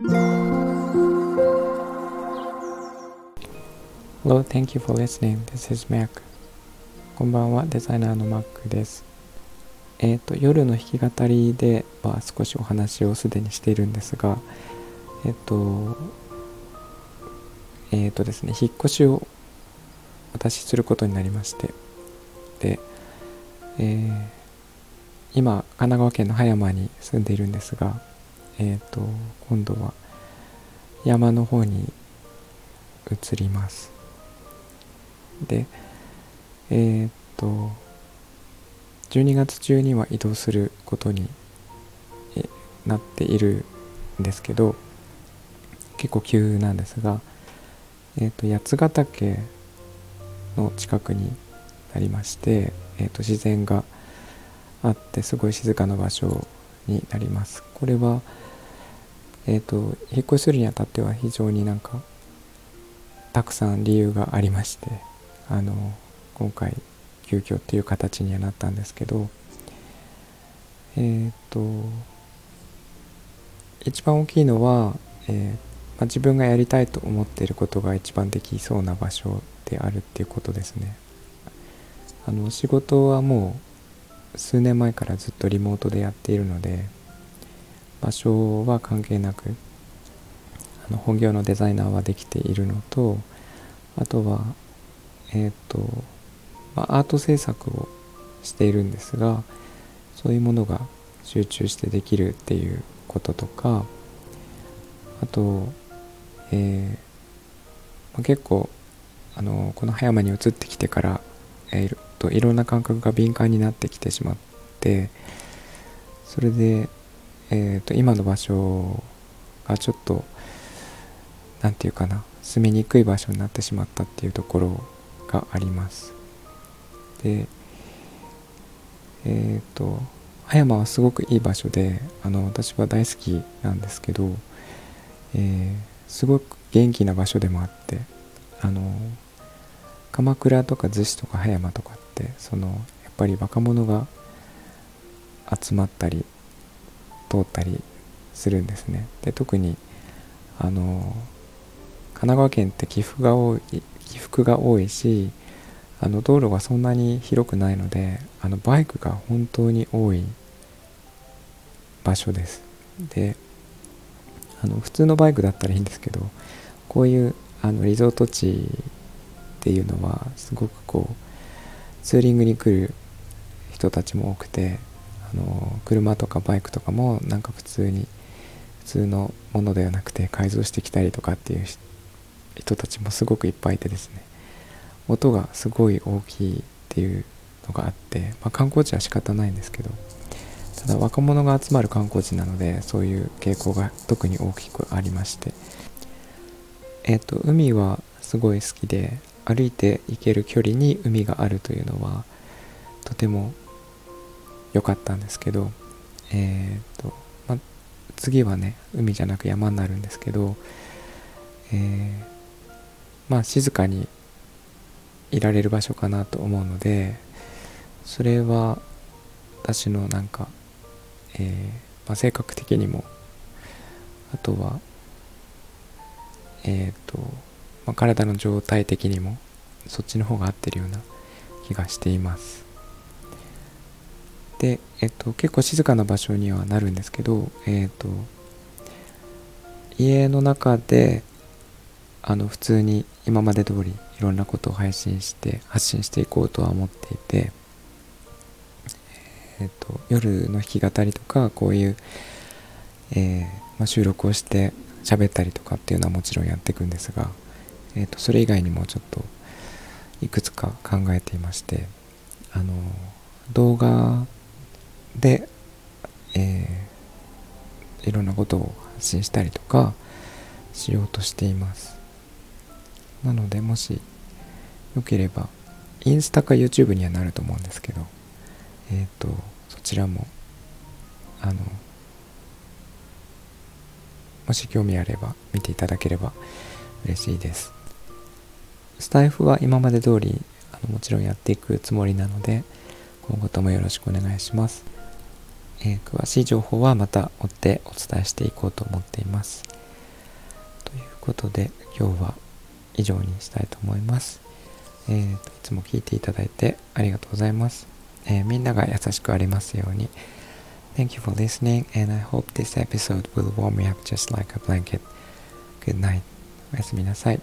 Hello, thank you for listening. This is Mac. こんばんは、デザイナーの Mac です。えっ、ー、と、夜の弾き語りでは少しお話をすでにしているんですが、えっ、ー、と、えっ、ー、とですね、引っ越しを私することになりまして、で、え今、神奈川県の葉山に住んでいるんですが、えっ、と、今度は山の方に移ります。で、えー、っと、12月中には移動することになっているんですけど、結構急なんですが、えー、と、八ヶ岳の近くになりまして、えー、と、自然があってすごい静かな場所になります。これは、えっ、と、引っ越しするにあたっては非常になんか、たくさん理由がありまして、あの今回急遽っていう形にはなったんですけどえっ、ー、と一番大きいのは、えー、まあ、自分がやりたいと思っていることが一番できそうな場所であるっていうことですね。あの仕事はもう数年前からずっとリモートでやっているので場所は関係なくあの本業のデザイナーはできているのとあとはえっ、ー、と、まあ、アート制作をしているんですがそういうものが集中してできるっていうこととかあと、えーまあ、結構あのこの葉山に移ってきてから、えー、といろんな感覚が敏感になってきてしまってそれで、えー、と今の場所がちょっと何て言うかな住みにくい場所になってしまったっていうところがあります。でえっ、ー、と葉山はすごくいい場所であの私は大好きなんですけど、えー、すごく元気な場所でもあってあの鎌倉とか逗子とか葉山とかってそのやっぱり若者が集まったり通ったりするんですね。で特にあの神奈川県って起伏が多い起伏が多いしあの道路がそんなに広くないのであのバイクが本当に多い場所です。であの普通のバイクだったらいいんですけどこういうあのリゾート地っていうのはすごくこうツーリングに来る人たちも多くてあの車とかバイクとかもなんか普通に普通のものではなくて改造してきたりとかっていう人たちもすごくいっぱいいてですね。音がすごい大きいっていうのがあって、まあ、観光地は仕方ないんですけどただ若者が集まる観光地なのでそういう傾向が特に大きくありまして。えっ、ー、と海はすごい好きで歩いて行ける距離に海があるというのはとても良かったんですけどえっ、と、ま、次はね海じゃなく山になるんですけどえーまあ静かにいられる場所かなと思うのでそれは私のなんか、えー、ま、性格的にもあとはえっ、と、ま、体の状態的にもそっちの方が合ってるような気がしています。で、えっ、と、結構静かな場所にはなるんですけどえっ、と家の中であの普通に今まで通りいろんなことを配信して発信していこうとは思っていて、えーと、夜の弾き語りとかこういう、えー、ま、収録をして喋ったりとかっていうのはもちろんやっていくんですが、えーと、それ以外にもちょっといくつか考えていましてあの動画で、えー、いろんなことを発信したりとかしようとしています。なのでもしよければインスタか YouTube にはなると思うんですけどえっ、ー、とそちらもあのもし興味あれば見ていただければ嬉しいです。スタイフは今まで通りあのもちろんやっていくつもりなので今後ともよろしくお願いします、えー、詳しい情報はまた追ってお伝えしていこうと思っていますということで今日は以上にしたいと思います。えーと、いつも聞いていただいてありがとうございます。えー、みんなが優しくありますように。Thank you for listening and I hope this episode will warm me up just like a blanket. Good night. おやすみなさい。